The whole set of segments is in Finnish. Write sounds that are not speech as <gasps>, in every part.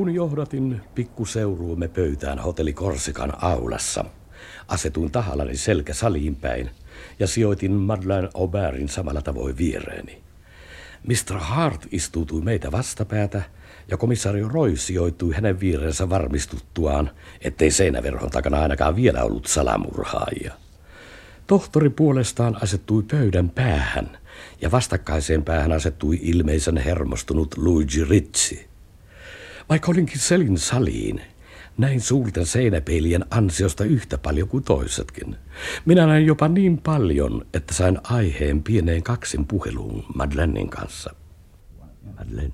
Kun johdatin pikkuseuruumme pöytään hotelli Korsikan aulassa, asetuin tahallani selkä saliin päin ja sijoitin Madeleine Aubertin samalla tavoin viereeni. Mr. Hart istuutui meitä vastapäätä ja komisario Roy sijoittui hänen vierensä varmistuttuaan, ettei seinäverhon takana ainakaan vielä ollut salamurhaajia. Tohtori puolestaan asettui pöydän päähän ja vastakkaiseen päähän asettui ilmeisen hermostunut Luigi Ritsi. Vaikka olinkin selin saliin, näin suurten seinäpeilien ansiosta yhtä paljon kuin toisetkin. Minä näin jopa niin paljon, että sain aiheen pieneen kaksin puheluun Madeleinin kanssa. Madeleine,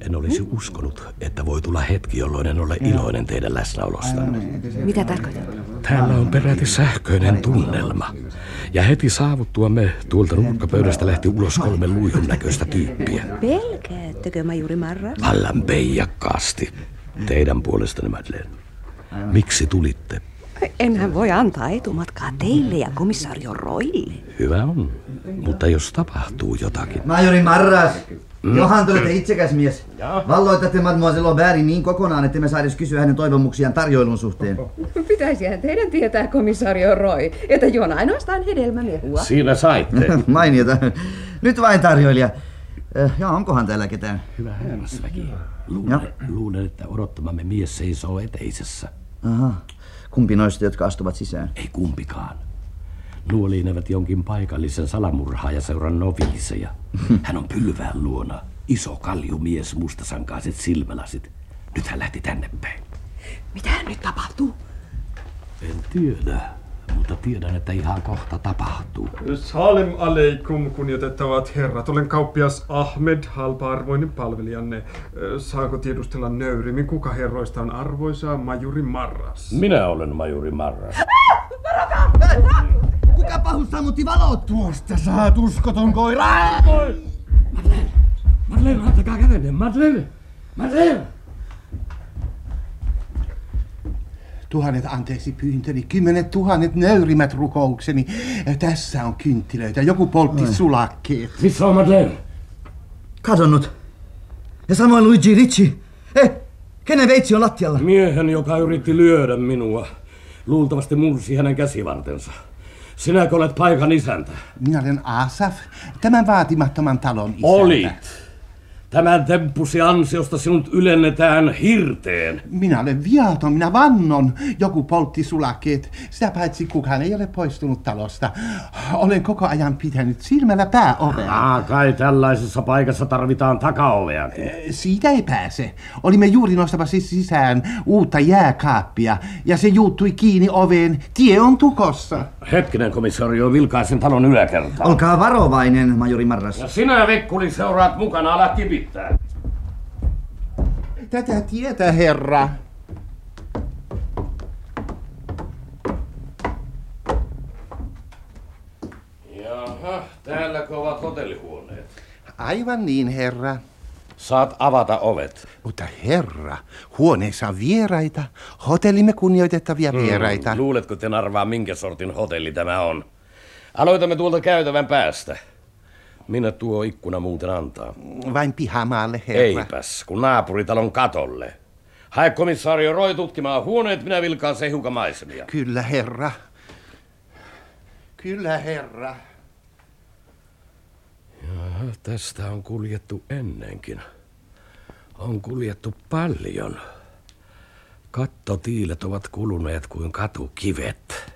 en olisi uskonut, että voi tulla hetki, jolloin en ole iloinen teidän läsnäolosta. Mitä tarkoitat? Täällä on peräti sähköinen tunnelma. Ja heti saavuttuamme tuolta nurkkapöydästä lähti ulos kolme luihun näköistä tyyppiä. Pelkäättekö, majuri Marra? Vallan peijakkaasti. Teidän puolestanne, Madeleine. Miksi tulitte? Enhän voi antaa etumatkaa teille ja komissaario Roille. Hyvä on. Mutta jos tapahtuu jotakin. Majori Marras, mm. Johan, te olette itsekäs mies. Valloitatte Mademoiselle Aubertin niin kokonaan, että me saa edes kysyä hänen toivomuksiaan tarjoilun suhteen. <laughs> Pitäisihän teidän tietää, komissaario Roy, että juon ainoastaan hedelmämehua. Siinä saitte. <laughs> Mainiota. Nyt vain tarjoilija. Eh, ja onkohan täällä ketään? Hyvä herrasväki. Luulen, luulen, että odottamamme mies seisoo eteisessä. Aha. Kumpi noista, jotka astuvat sisään? Ei kumpikaan. Nuo lienevät jonkin paikallisen salamurhaajaseuran noviiseja. Hän on pylvään luona. Iso kaljumies, mustasankaiset silmälasit. Nyt hän lähti tänne päin. Mitä nyt tapahtuu? En tiedä, mutta tiedän, että ihan kohta tapahtuu. Salim aleikum, kunnioitettavat herrat. Olen kauppias Ahmed, halpa-arvoinen palvelijanne. Saanko tiedustella nöyrimmin, kuka herroista on arvoisa majuri Marras? Minä olen majuri Marras. Kuka pahus sammutti valot? Tuosta saat uskoton koira! Madeleine! Madeleine, antakaa kätenne! Madeleine! Madeleine! Tuhannet anteeksi pyyntöni, kymmenet tuhannet nöyrimät rukoukseni. Tässä on kynttilöitä, joku poltti sulakkeet. Missä on Madeleine? Kadonnut. Ja samoin Luigi Ricci. Eh, kenen veitsi on lattialla? Miehen, joka yritti lyödä minua. Luultavasti mursi hänen käsivartensa. Sinäkö olet paikan isäntä? Minä olen Asaf, tämän vaatimattoman talon isäntä. Olit. Tämän temppusi ansiosta sinut ylennetään hirteen. Minä olen viaton, minä vannon. Joku poltti sulakkeet. Sitä paitsi kukaan ei ole poistunut talosta. Olen koko ajan pitänyt silmällä pääovea. Ah, kai tällaisessa paikassa tarvitaan takaoveakin. Siitä ei pääse. Olimme juuri nostamassa sisään uutta jääkaappia ja se juuttui kiinni oveen. Tie on tukossa. Hetkinen, komisario, vilkaisen talon yläkertaan. Olkaa varovainen, majori Marras. Ja sinä, Vekkuli, seuraat mukana, älä kipittää. Tätä tietä, herra. Jaha, täälläkö ovat hotellihuoneet? Aivan niin, herra. Saat avata ovet. Mutta herra, huoneessa on vieraita, hotellimme kunnioitettavia vieraita. Hmm, luuletko te arvaa, minkä sortin hotelli tämä on? Aloitamme tuolta käytävän päästä. Minä tuo ikkuna muuten antaa? Vain pihamaalle, herra. Eipäs, kun naapuritalon katolle. Hae komissaario Roy tutkimaan huoneet, minä vilkaan se hiukan maisemia. Kyllä, herra. Kyllä, herra. Jaha, tästä on kuljettu ennenkin. On kuljettu paljon. Kattotiilet ovat kuluneet kuin katukivet.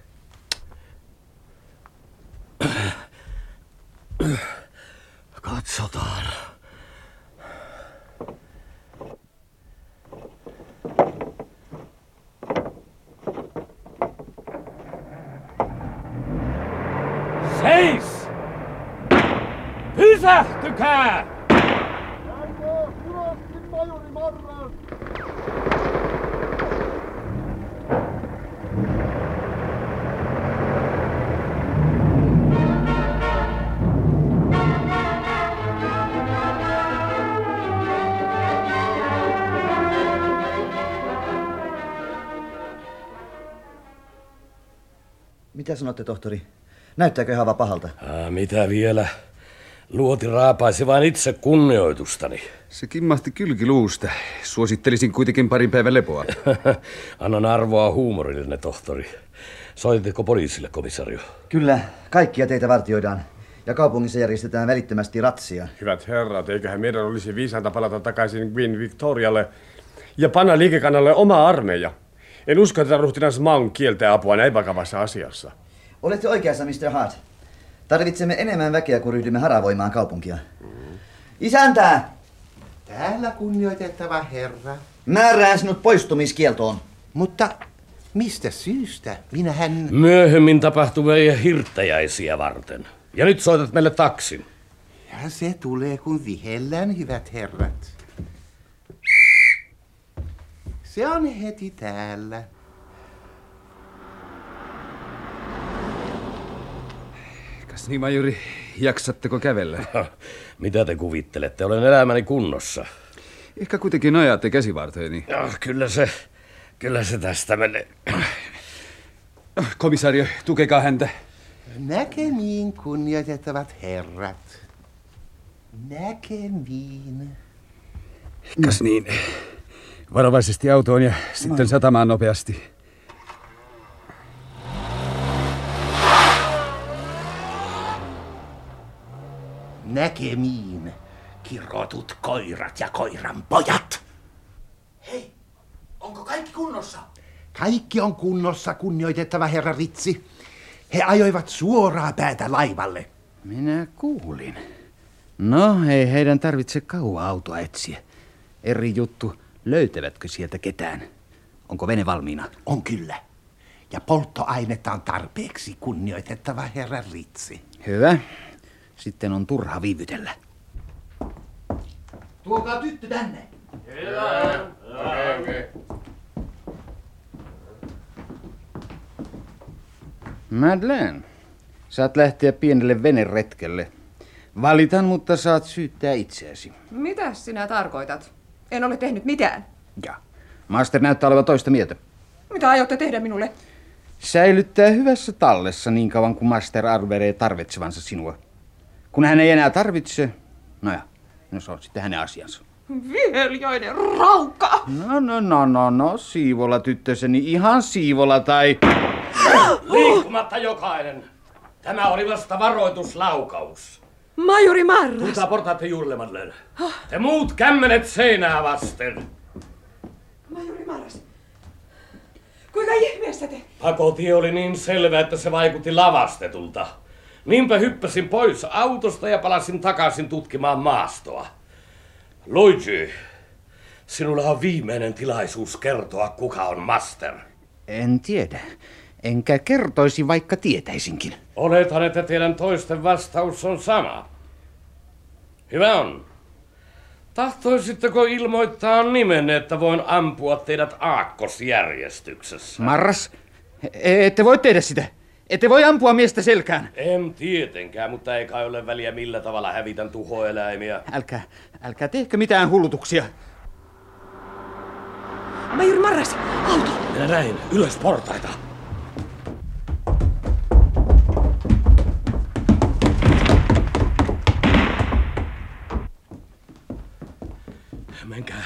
Mitä sanotte, tohtori? Näyttääkö haava pahalta? Ah, mitä vielä? Luoti raapaisi vain itse kunnioitustani. Se kimmahti kylkiluusta. Suosittelisin kuitenkin parin päivän lepoa. <laughs> Annan arvoa huumorillinen tohtori. Soititteko poliisille, komisario? Kyllä, kaikkia teitä vartioidaan. Ja kaupungissa järjestetään välittömästi ratsia. Hyvät herrat, eiköhän meidän olisi viisainta palata takaisin Queen Victorialle ja panna liikekannalle oma armeija. En usko, että ruhtinas Maun kieltää apua näin vakavassa asiassa. Olette oikeassa, Mr. Hart. Tarvitsemme enemmän väkeä, kun ryhdymme haravoimaan kaupunkia. Isäntä! Täällä kunnioitettava herra. Määrään sinut poistumiskieltoon. Mutta mistä syystä? Minähän... Myöhemmin tapahtuvia hirttäjäisiä varten. Ja nyt soitat meille taksin. Ja se tulee kun vihellään, hyvät herrat. Se on heti täällä. Kas niin, majuri, jaksatteko kävellä? Mitä te kuvittelette? Olen elämäni kunnossa. Ehkä kuitenkin ajatte käsivarteeni. Ja, kyllä se, kyllä se tästä menee. Komisario, tukekaa häntä. Näkemiin, kunnioitettavat herrat. Näkemiin. Kas niin. Varovaisesti autoon ja sitten satamaan nopeasti. Näkemiin, kirotut koirat ja koiran pojat. Hei, onko kaikki kunnossa? Kaikki on kunnossa, kunnioitettava herra Ritsi. He ajoivat suoraa päätä laivalle. Minä kuulin. No, ei heidän tarvitse kauan autoa etsiä. Eri juttu, löytävätkö sieltä ketään? Onko vene valmiina? On kyllä. Ja polttoainetta on tarpeeksi, kunnioitettava herra Ritsi. Hyvä. Sitten on turha viivytellä. Tuokaa tyttö tänne. Madeleine, saat lähteä pienelle veneretkelle. Valitan, mutta saat syyttää itseäsi. Mitä sinä tarkoitat? En ole tehnyt mitään. Ja. Master näyttää olevan toista mieltä. Mitä aiotte tehdä minulle? Säilyttää hyvässä tallessa niin kauan kuin Master arvelee tarvitsevansa sinua. Kun hän ei enää tarvitse, no ja, no se on sitten hänen asiansa. Viheliäinen raukka! No, no, no, no, no, siivola tyttöseni, ihan siivola tai... Liikkumatta jokainen. Tämä oli vasta varoituslaukaus. Majori Marras! Tulkaa portaatte juurille, Madeleine. Te muut kämmenet seinää vasten. Majori Marras. Kuinka ihmeessä te? Pakotie oli niin selvä, että se vaikutti lavastetulta. Niinpä hyppäsin pois autosta ja palasin takaisin tutkimaan maastoa. Luigi, sinulla on viimeinen tilaisuus kertoa, kuka on master. En tiedä. Enkä kertoisi, vaikka tietäisinkin. Oletan, että teidän toisten vastaus on sama. Hyvä on. Tahtoisitteko ilmoittaa nimenne, että voin ampua teidät aakkosjärjestyksessä? Marras, e- ette voi tehdä sitä. Ette voi ampua miestä selkään. En tietenkään, mutta ei kai ole väliä millä tavalla hävitän tuhoeläimiä. Älkää, älkää tehkö mitään hullutuksia. Majori Marras, auto! Minä näin, ylös portaita. Menkää,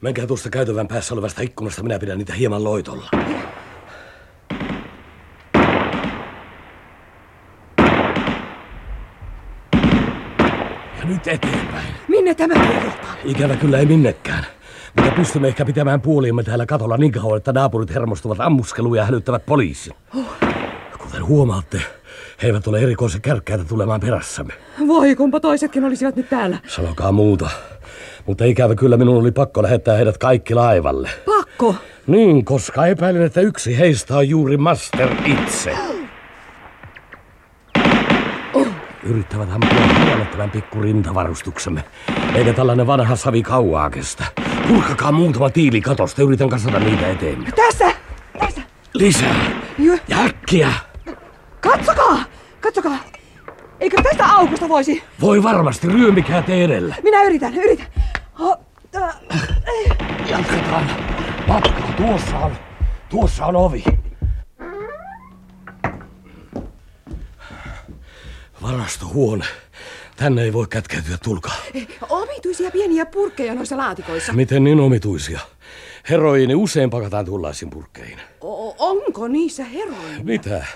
menkää tuosta käytävän päässä olevasta ikkunasta, minä pidän niitä hieman loitolla. Ja nyt eteenpäin. Minne tämä johtaa? Ikävä kyllä ei minnekään. Mutta pystymme ehkä pitämään puoliimme täällä katolla niin kauan, että naapurit hermostuvat ammuskeluja ja hälyttävät poliisin. Kuten huomaatte, he eivät ole erikoisen kärkkäitä tulemaan perässämme. Voi, kumpa toisetkin olisivat nyt täällä. Sanokaa muuta. Mutta ikävä kyllä minun oli pakko lähettää heidät kaikki laivalle. Pakko! Niin, koska epäilen, että yksi heistä on juuri Master itse. Yrittävät ampua huolettavan pikku rintavarustuksemme. Eikä tällainen vanha savi kauaa kestä. Purkakaa muutama tiili katosta, yritän kasata niitä eteen. Tässä! Tässä! Lisää! Jo. Ja äkkiä! Katsokaa! Katsokaa! Eikö tästä aukosta voisi? Voi varmasti, ryömikää te edellä. Minä yritän, yritän. Jatketaan. Matkaa, tuossa on, tuossa on ovi. Varastohuone. Tänne ei voi kätkeytyä, tulkaa. Omituisia pieniä purkkeja noissa laatikoissa. Miten niin omituisia? Heroiini usein pakataan tuollaisiin purkkeihin. O- onko niissä heroinia? Mitä?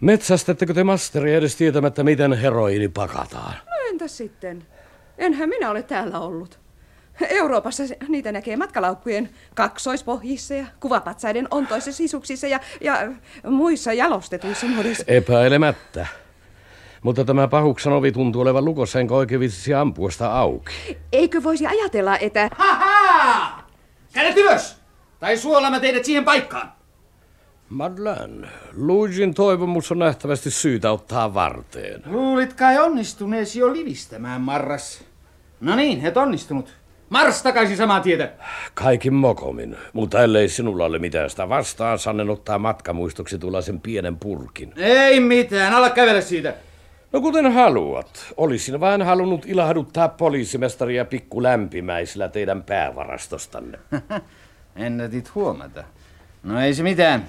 Metsästättekö te masteri edes tietämättä, miten heroiini pakataan? No entäs sitten? Enhän minä ole täällä ollut. Euroopassa niitä näkee matkalaukkujen kaksoispohjissa ja kuvapatsaiden ontoissa sisuksissa ja, ja muissa jalostetuissa muodoissa. Epäilemättä. Mutta tämä pahuksen ovi tuntuu olevan lukossa, enkä oikein ampua sitä auki. Eikö voisi ajatella, että... Haha! Kädet ylös! Tai suolamme teidät siihen paikkaan. Madeleine, Luigin toivomus on nähtävästi syytä ottaa varteen. Luulit kai onnistuneesi jo livistämään, Marras. No niin, et onnistunut. Mars takaisin samaa tietä. Kaikin mokomin, mutta ellei sinulla ole mitään sitä vastaan, sannen ottaa matkamuistoksi tuollaisen pienen purkin. Ei mitään, ala kävele siitä. No kuten haluat. Olisin vain halunnut ilahduttaa poliisimestaria pikku lämpimäisillä teidän päävarastostanne. <laughs> Ennätit huomata. No ei se mitään.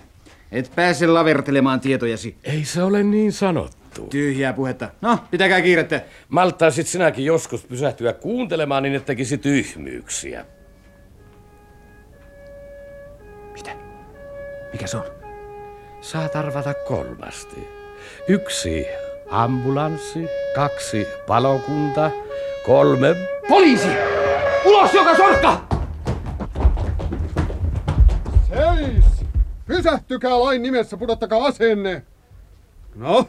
Et pääse lavertelemaan tietojasi. Ei se ole niin sanottu. Tyhjää puhetta. No, pitäkää kiirettä. Malttaisit sinäkin joskus pysähtyä kuuntelemaan, niin et tekisi tyhmyyksiä. Mikä se on? Saat arvata kolmasti. Yksi ambulanssi, kaksi palokunta, kolme... Poliisi! Ulos joka sorkka! Seis! Pysähtykää lain nimessä, pudottakaa aseenne! No,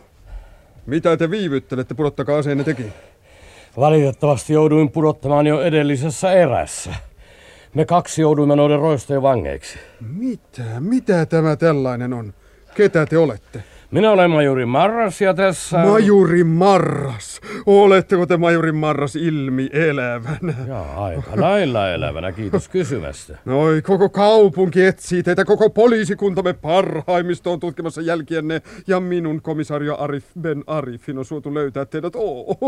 mitä te viivyttelette, pudottakaa aseenne teki? Valitettavasti jouduin pudottamaan jo edellisessä erässä. Me kaksi jouduimme noiden roistojen vangeiksi. Mitä? Mitä tämä tällainen on? Ketä te olette? Minä olen majuri Marras ja tässä... Majuri Marras. Oletteko te majuri Marras ilmi elävänä? Jaa, aika lailla elävänä, kiitos kysymästä. Noi, koko kaupunki etsii teitä, koko poliisikuntamme parhaimmisto on tutkimassa jälkienne, ja minun komisario Arif Ben Arifin on suotu löytää teidät. Oh,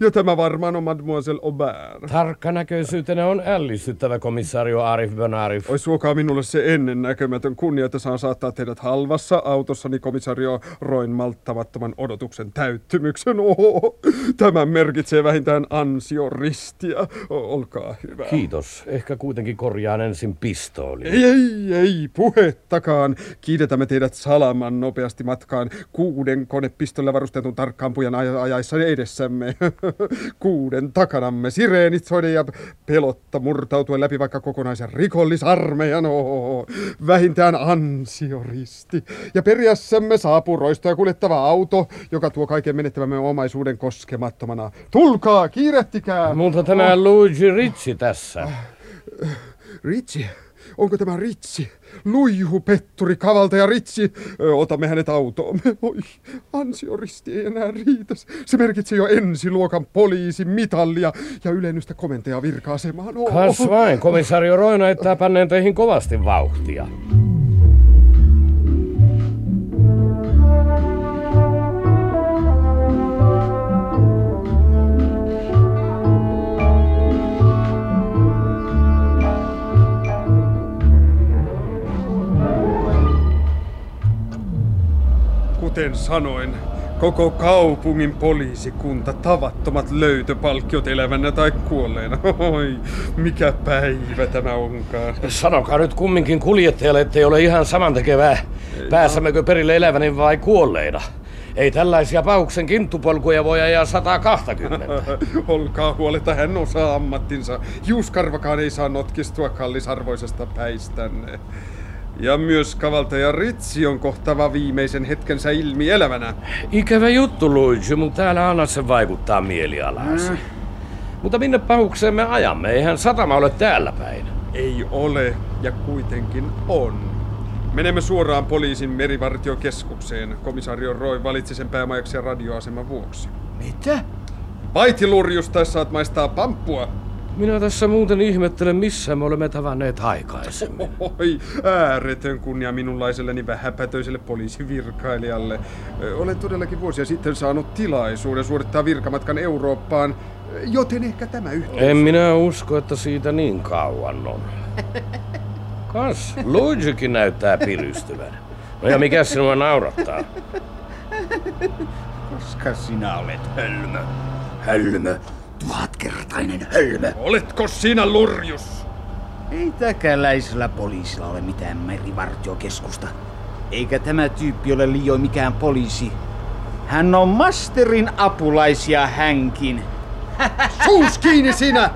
ja tämä varmaan on Mademoiselle Aubert. Tarkkanäköisyytenä on ällistyttävä komisario Arif Ben Arif. Oi suokaa minulle se ennen näkemätön kunnia, että saan saattaa teidät halvassa autossani komisario Roin malttamattoman odotuksen täyttymyksen. Oho, tämä merkitsee vähintään ansioristiä. Olkaa hyvä. Kiitos. Ehkä kuitenkin korjaan ensin pistooli. Ei, ei, ei, puhettakaan. Kiidetämme teidät salaman nopeasti matkaan kuuden konepistolla varustetun tarkkaampujan aj- ajaessa edessämme. <laughs> kuuden takanamme sireenit soiden ja pelotta murtautuen läpi vaikka kokonaisen rikollisarmeijan. Oho, vähintään ansioristi. Ja perässämme saapuu roistoja kuljettava auto, joka tuo kaiken menettävämme omaisuuden koskemattomana. Tulkaa, kiirehtikää! Mutta tämä Luigi Ritsi tässä. Ritsi? Onko tämä Ritsi? Luihu, petturi, kavaltaja Ritsi. Otamme hänet autoon. Oi, ansioristi ei enää riitä. Se merkitsee jo ensiluokan poliisin mitallia ja ylennystä komentaja virka-asemaan. Oh. Kas vain, komisario Roy näyttää panneen teihin kovasti vauhtia. Kuten sanoin, koko kaupungin poliisikunta, tavattomat löytöpalkkiot elävänä tai kuolleena. <laughs> Oi, mikä päivä tämä onkaan. Sanokaa nyt kumminkin kuljettajalle, ettei ole ihan samantekevää, pääsemmekö perille eläväni vai kuolleina. Ei tällaisia pauksen kinttupolkuja voi ajaa 120. <laughs> Olkaa huoletta, hän osaa ammattinsa. Juuskarvakaan ei saa notkistua kallisarvoisesta päistänne. Ja myös kavaltaja Ritsi on kohtava viimeisen hetkensä ilmi elävänä. Ikävä juttu, Luigi, mutta täällä anna se vaikuttaa mielialaasi. Mutta minne pahukseen me ajamme? Eihän satama ole täällä päin. Ei ole, ja kuitenkin on. Menemme suoraan poliisin merivartiokeskukseen. Komisario Roy valitsi sen päämajaksi ja radioaseman vuoksi. Mitä? Paitsi lurjusta saat maistaa pamppua. Minä tässä muuten ihmettelen, missä me olemme tavanneet aikaisemmin. <laughs> Oi, ääretön kunnia minunlaiselleni vähäpätöiselle poliisivirkailijalle. Olen todellakin vuosia sitten saanut tilaisuuden suorittaa virkamatkan Eurooppaan, joten ehkä tämä yhteys... En minä usko, että siitä niin kauan on. <laughs> Kas, Luigikin näyttää piristyvän. No ja mikä sinua naurattaa? Koska sinä olet hölmö. Hölmö. Tuhatkertainen hölmö. Oletko sinä lurjus? Ei täkäläisellä poliisilla ole mitään merivartiokeskusta. Eikä tämä tyyppi ole liioin mikään poliisi. Hän on masterin apulaisia hänkin. Suus kiinni sinä!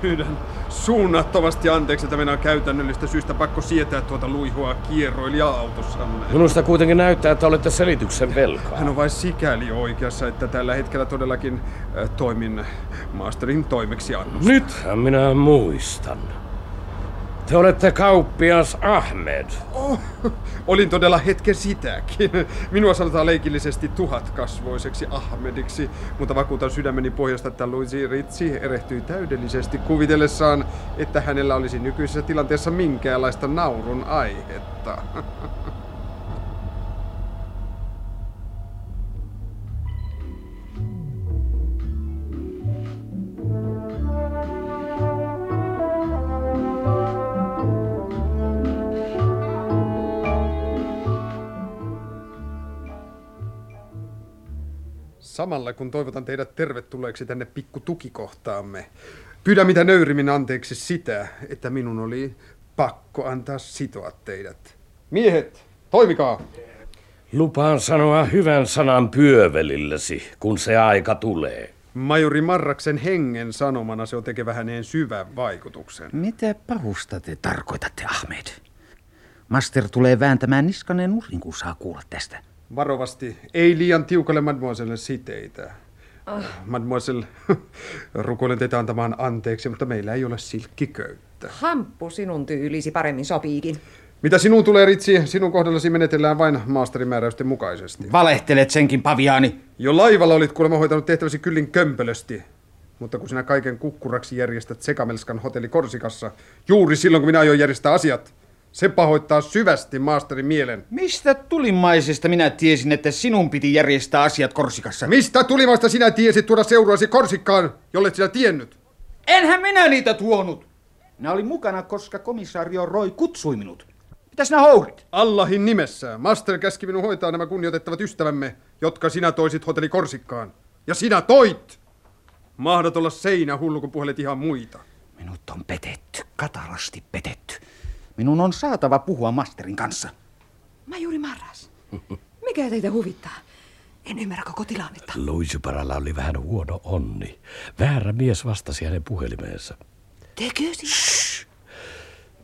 Pyydän suunnattomasti anteeksi, että meidän on käytännöllistä syystä pakko sietää tuota luihua kierroilijaa autossamme. Minusta kuitenkin näyttää, että olette selityksen velkaa. Hän on vain sikäli oikeassa, että tällä hetkellä todellakin äh, toimin masterin toimeksiannosta. Nythän minä muistan. Te olette kauppias Ahmed. Oh, olin todella hetken sitäkin. Minua sanotaan leikillisesti tuhatkasvoiseksi Ahmediksi, mutta vakuutan sydämeni pohjasta, että Luigi Ritsi erehtyi täydellisesti kuvitellessaan, että hänellä olisi nykyisessä tilanteessa minkäänlaista naurun aihetta. Samalla kun toivotan teidät tervetulleeksi tänne pikku tukikohtaamme, pyydän mitä nöyrimmin anteeksi sitä, että minun oli pakko antaa sitoa teidät. Miehet, toimikaa! Lupaan sanoa hyvän sanan pyövelillesi, kun se aika tulee. Majori Marraksen hengen sanomana se on tekevä häneen syvän vaikutuksen. Mitä pahusta te tarkoitatte, Ahmed? Master tulee vääntämään niskaneen nurin, kun saa kuulla tästä. Varovasti, ei liian tiukalle mademoiselle siteitä. Oh. Mademoiselle, <laughs> rukoilen teitä antamaan anteeksi, mutta meillä ei ole silkkiköyttä. Hamppu sinun tyylisi paremmin sopiikin. Mitä sinun tulee, Ritsi, sinun kohdallasi menetellään vain maasterimääräysten mukaisesti. Valehtelet senkin, paviaani. Jo laivalla olit kuulemma hoitanut tehtäväsi kyllin kömpelösti. Mutta kun sinä kaiken kukkuraksi järjestät Sekamelskan hotelli Korsikassa, juuri silloin kun minä aion järjestää asiat, se pahoittaa syvästi maasterin mielen. Mistä tulimaisesta minä tiesin, että sinun piti järjestää asiat Korsikassa? Mistä tulimaista sinä tiesit tuoda seuraasi Korsikkaan, jollet sinä tiennyt? Enhän minä niitä tuonut. Minä olin mukana, koska komisario Roy kutsui minut. Mitä sinä hourit? Allahin nimessä. Master käski minun hoitaa nämä kunnioitettavat ystävämme, jotka sinä toisit hotelli Korsikkaan. Ja sinä toit! Mahdat olla seinä hullu, kun puhelet ihan muita. Minut on petetty, katalasti petetty. Minun on saatava puhua masterin kanssa. Majuri Marras, mikä teitä huvittaa? En ymmärrä koko tilannetta. Luigi Paralla oli vähän huono onni. Väärä mies vastasi hänen puhelimeensa. Tekö siis?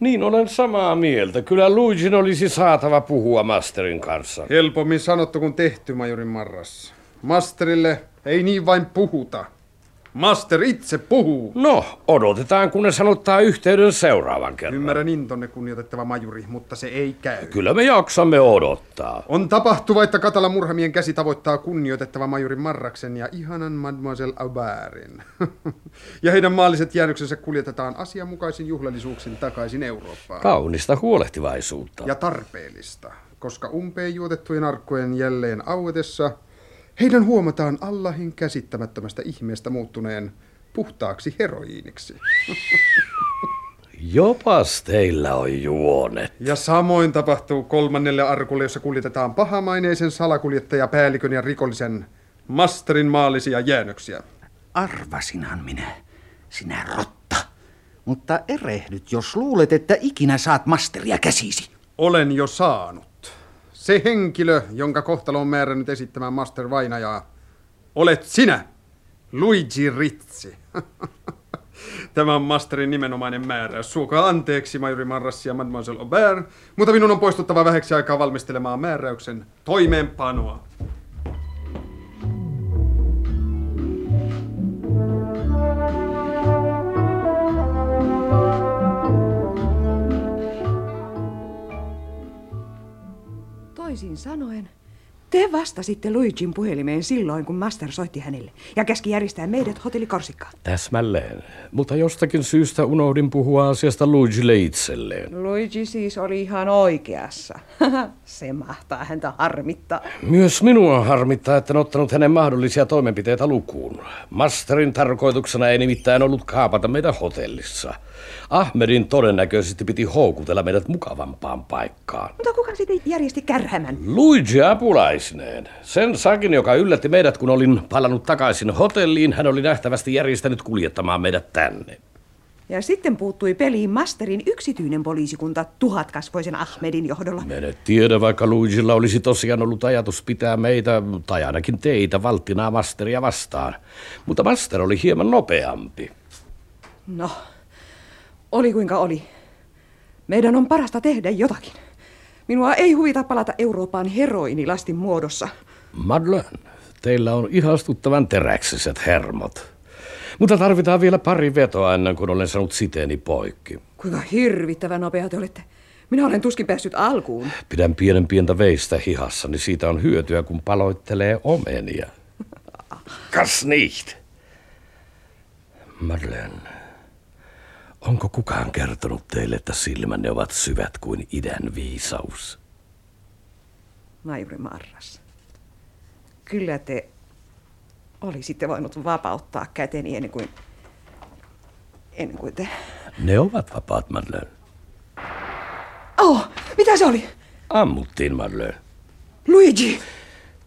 Niin olen samaa mieltä. Kyllä Luigin olisi saatava puhua Masterin kanssa. Helpommin sanottu kuin tehty, majori Marras. Masterille ei niin vain puhuta. Master itse puhuu. No, odotetaan, kunnes hän ottaa yhteyden seuraavan kerran. Ymmärrän intonne, kunnioitettava majuri, mutta se ei käy. Kyllä me jaksamme odottaa. On tapahtuva, että Katala murhamien käsi tavoittaa kunnioitettava majuri Marraksen ja ihanan Mademoiselle Aubarin. <laughs> ja heidän maalliset jäännöksensä kuljetetaan asianmukaisin juhlallisuuksin takaisin Eurooppaan. Kaunista huolehtivaisuutta. Ja tarpeellista, koska umpeen juotettujen arkkojen jälleen auetessa – heidän huomataan Allahin käsittämättömästä ihmeestä muuttuneen puhtaaksi heroiiniksi. <laughs> Jopas teillä on juonet. Ja samoin tapahtuu kolmannelle arkulle, jossa kuljetetaan pahamaineisen salakuljettaja päällikön ja rikollisen masterin maallisia jäännöksiä. Arvasinhan minä, sinä rotta. Mutta erehdyt, jos luulet, että ikinä saat masteria käsisi. Olen jo saanut. Se henkilö, jonka kohtalo on määrännyt esittämään Master Vainajaa, olet sinä, Luigi Ritsi. <laughs> Tämä on Masterin nimenomainen määräys. Suokaa anteeksi, majori Marrassi ja Mademoiselle Aubert, mutta minun on poistuttava vähäksi aikaa valmistelemaan määräyksen toimeenpanoa. Toisin sanoen, te vastasitte Luigin puhelimeen silloin, kun Master soitti hänelle ja käski järjestää meidät hotelli Korsikkaan. Täsmälleen. Mutta jostakin syystä unohdin puhua asiasta Luigille itselleen. Luigi siis oli ihan oikeassa. <laughs> Se mahtaa häntä harmittaa. Myös minua harmittaa, että en ottanut hänen mahdollisia toimenpiteitä lukuun. Masterin tarkoituksena ei nimittäin ollut kaapata meitä hotellissa. Ahmedin todennäköisesti piti houkutella meidät mukavampaan paikkaan. Mutta kuka sitten järjesti kärhämän? Luigi apulaisen. Naisineen. Sen sakin, joka yllätti meidät, kun olin palannut takaisin hotelliin, hän oli nähtävästi järjestänyt kuljettamaan meidät tänne. Ja sitten puuttui peliin Masterin yksityinen poliisikunta tuhatkasvoisen Ahmedin johdolla. Me en tiedä, vaikka Luigilla olisi tosiaan ollut ajatus pitää meitä, tai ainakin teitä, valttinaa Masteria vastaan. Mutta Master oli hieman nopeampi. No, oli kuinka oli. Meidän on parasta tehdä jotakin. Minua ei huvita palata Euroopan heroinilastin muodossa. Madeleine, teillä on ihastuttavan teräksiset hermot. Mutta tarvitaan vielä pari vetoa ennen kuin olen saanut siteeni poikki. Kuinka hirvittävän nopea te olette. Minä olen tuskin päässyt alkuun. Pidän pienen pientä veistä hihassa, niin siitä on hyötyä, kun paloittelee omenia. <laughs> Kas nicht? Madeleine, onko kukaan kertonut teille, että silmänne ovat syvät kuin idän viisaus? Majuri Marras. Kyllä te olisitte voinut vapauttaa käteni ennen kuin, ennen kuin te... Ne ovat vapaat, Madeleine. Oh, mitä se oli? Ammuttiin, Madeleine. Luigi!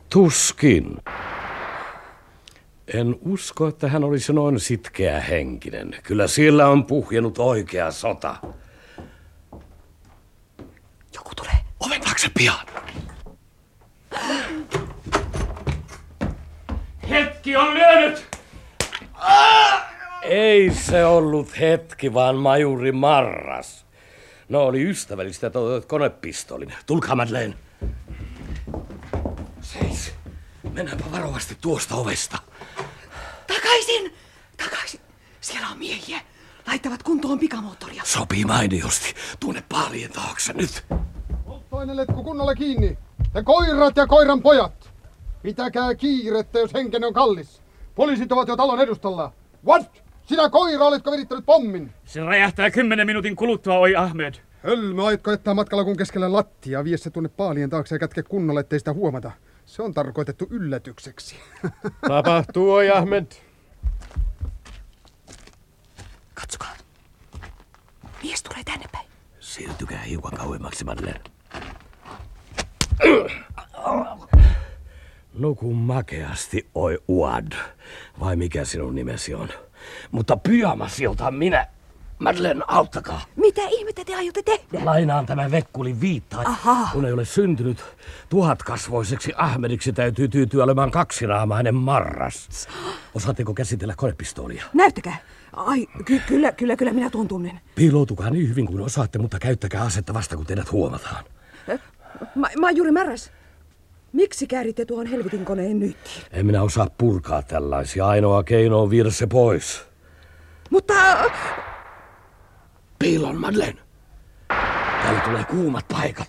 Tuskin. En usko, että hän olisi noin sitkeä henkinen. Kyllä siellä on puhjenut oikea sota. Joku tulee. Oven taakse pian. Hetki on lyönyt! Ei se ollut hetki, vaan majuri Marras. No oli ystävällistä, että otat konepistolin. Tulkaa, Madeleine. Seis. Mennäänpä varovasti tuosta ovesta. Takaisin! Takaisin! Siellä on miehiä. Laittavat kuntoon pikamoottoria. Sopii mainiosti. Tuonne paalien taakse nyt. Polttoaineletku kunnolla kiinni. Te koirat ja koiran pojat. Pitäkää kiirettä, jos henkenne on kallis. Poliisit ovat jo talon edustalla. What? Sinä koira, oletko virittänyt pommin? Se räjähtää kymmenen minuutin kuluttua, oi Ahmed. Hölmö, aitko jättää matkalla kun keskellä lattia, vie se tuonne paalien taakse ja kätke kunnolla, ettei sitä huomata. Se on tarkoitettu yllätykseksi. <laughs> Tapahtuu, oi Ahmed. Katsokaa. Mies tulee tänne päin. Siirtykää hiukan kauemmaksi, Madeleine. Nuku makeasti, oi Uad. Vai mikä sinun nimesi on? Mutta pyjamasi otan minä. Madeleine, auttakaa. Mitä ihmettä te aiotte tehdä? Lainaan tämän vekkulin viittaa. Aha. Kun ei ole syntynyt tuhatkasvoiseksi Ahmediksi, täytyy tyytyä olemaan kaksinaamainen marras. <gasps> Osaatteko käsitellä konepistoolia? Näyttäkää. Ai, ky- kyllä, kyllä, kyllä minä tuon tunnen. Piiloutukaa niin hyvin kuin osaatte, mutta käyttäkää asetta vasta kun teidät huomataan. Ma- Majuri Märräs, miksi kääritte tuon helvetin koneen nyt? En minä osaa purkaa tällaisia. Ainoa keino on viedä se pois. Mutta... Piilon, Madeleine. Täällä tulee kuumat paikat.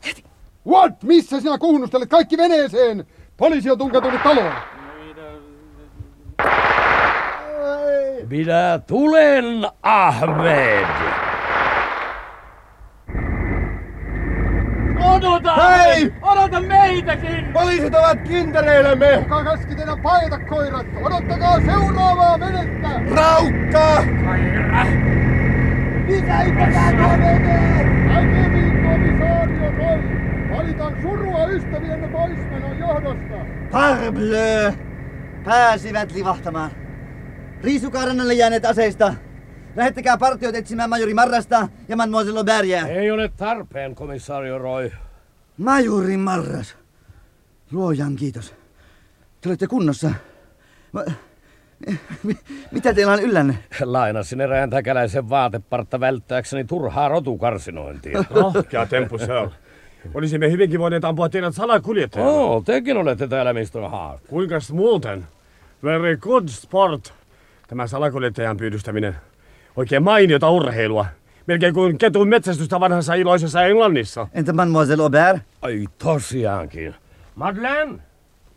What? Missä sinä kuunnustelet? Kaikki veneeseen! Poliisi on tunkeutunut taloon. Minä tulen, Ahmed. Odota! Hei! Odota meitäkin! Poliisit ovat kintereillämme! Kuka käski teidän paeta koirat? Odottakaa seuraavaa venettä! Raukka! Koira! Pysäyttäkää vene! Näkemiin, komisaario Roy! Valitan surua ystävienne poismenon johdosta! Parbleu! Pääsivät livahtamaan. Riisukaa rannalle jääneet aseista. Lähettäkää partiot etsimään majori Marrasta ja mademoiselle Aubergia. Ei ole tarpeen, komissaario Roy. Majuri Marras. Luojan kiitos. Te olette kunnossa. Ma- Mi- mitä teillä on yllänne? Lainasin erään täkäläisen vaatepartta välttääkseni turhaa rotukarsinointia. <laughs> Rohkea temppu se on. Olisimme hyvinkin voineet ampua teidät salakuljettajana. Oo, tekin olette täällä, Mr. Hart. Kuinkas muuten? Very good sport. Tämä salakuljettajan pyydystäminen. Oikein mainiota urheilua. Melkein kuin ketun metsästystä vanhassa iloisessa Englannissa. Entä mademoiselle Aubert? Ai tosiaankin. Madeleine,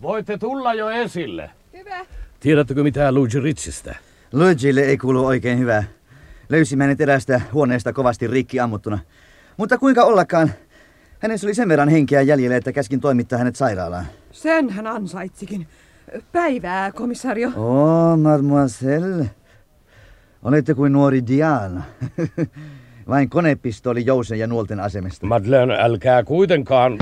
voitte tulla jo esille. Hyvä. Tiedättekö mitään Luigi Ritzistä? Luigille ei kuulu oikein hyvää. Löysimme hänet erästä huoneesta kovasti rikki ammuttuna. Mutta kuinka ollakaan, hänessä oli sen verran henkeä jäljellä, että käskin toimittaa hänet sairaalaan. Sen hän ansaitsikin. Päivää, komisario. Oh, mademoiselle. Olette kuin nuori Diana. <laughs> Vain konepistoli jousen ja nuolten asemesta. Madeleine, älkää kuitenkaan...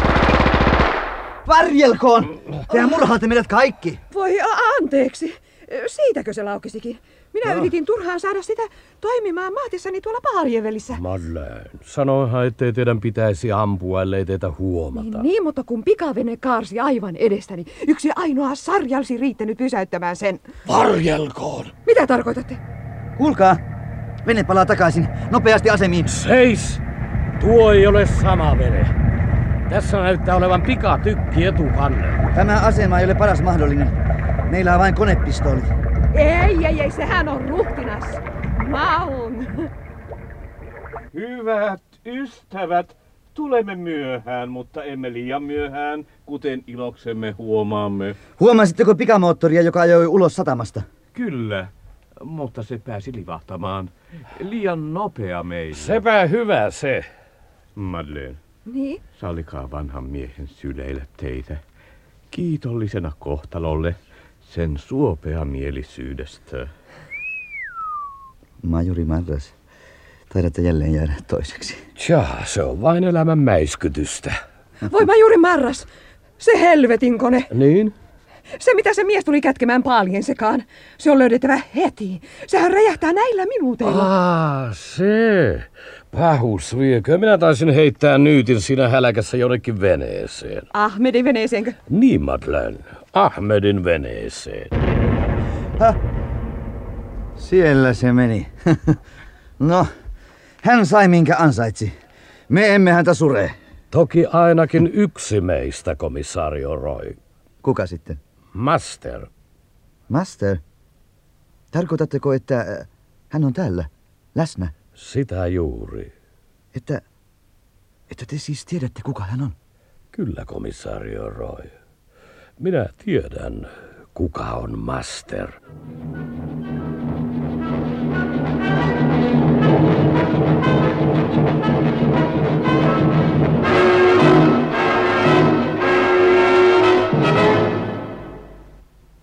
Varjelkoon! Tehän murhaatte meidät kaikki. Voi anteeksi. Siitäkö se laukesikin? Minä No. yritin turhaan saada sitä toimimaan maatissani tuolla Paarjevelissä. Madeleine, sanoinhan, ettei teidän pitäisi ampua, ellei teitä huomata. Niin, niin, mutta kun pikavene kaarsi aivan edestäni, yksi ainoa sarja olisi riittänyt pysäyttämään sen. Varjelkoon! Mitä tarkoitatte? Kuulkaa, vene palaa takaisin. Nopeasti asemiin. Seis! Tuo ei ole sama vene. Tässä näyttää olevan pikatykki etukannella. Tämä asema ei ole paras mahdollinen. Meillä on vain konepistoolit. Ei, ei, ei, sehän on ruhtinas. Maun. Hyvät ystävät, tulemme myöhään, mutta emme liian myöhään, kuten iloksemme huomaamme. Huomasitteko pikamoottoria, joka ajoi ulos satamasta? Kyllä, mutta se pääsi livahtamaan. Liian nopea meille. Sepä hyvä se. Madeleine, Niin? sallikaa vanhan miehen syleillä teitä. Kiitollisena kohtalolle sen suopeamielisyydestä. Majuri Marras, taidatte jälleen jäädä toiseksi. Tja, se on vain elämän mäiskytystä. Voi mä juuri marras. Se helvetin kone. Niin? Se mitä se mies tuli kätkemään paalien sekaan. Se on löydettävä heti. Sehän räjähtää näillä minuuteilla. Ah, se. Pahus viekö. Minä taisin heittää nyytin siinä häläkässä jonnekin veneeseen. Ahmedin veneeseenkö? Niin, Madeleine. Ahmedin veneeseen. Siellä se meni. <laughs> no, hän sai minkä ansaitsi. Me emme häntä sure. Toki ainakin yksi meistä, komissaario Roy. Kuka sitten? Master. Master? Tarkoitatteko, että äh, hän on täällä, läsnä? Sitä juuri. Että, että te siis tiedätte, kuka hän on? Kyllä, komissaario Roy. Minä tiedän, kuka on master.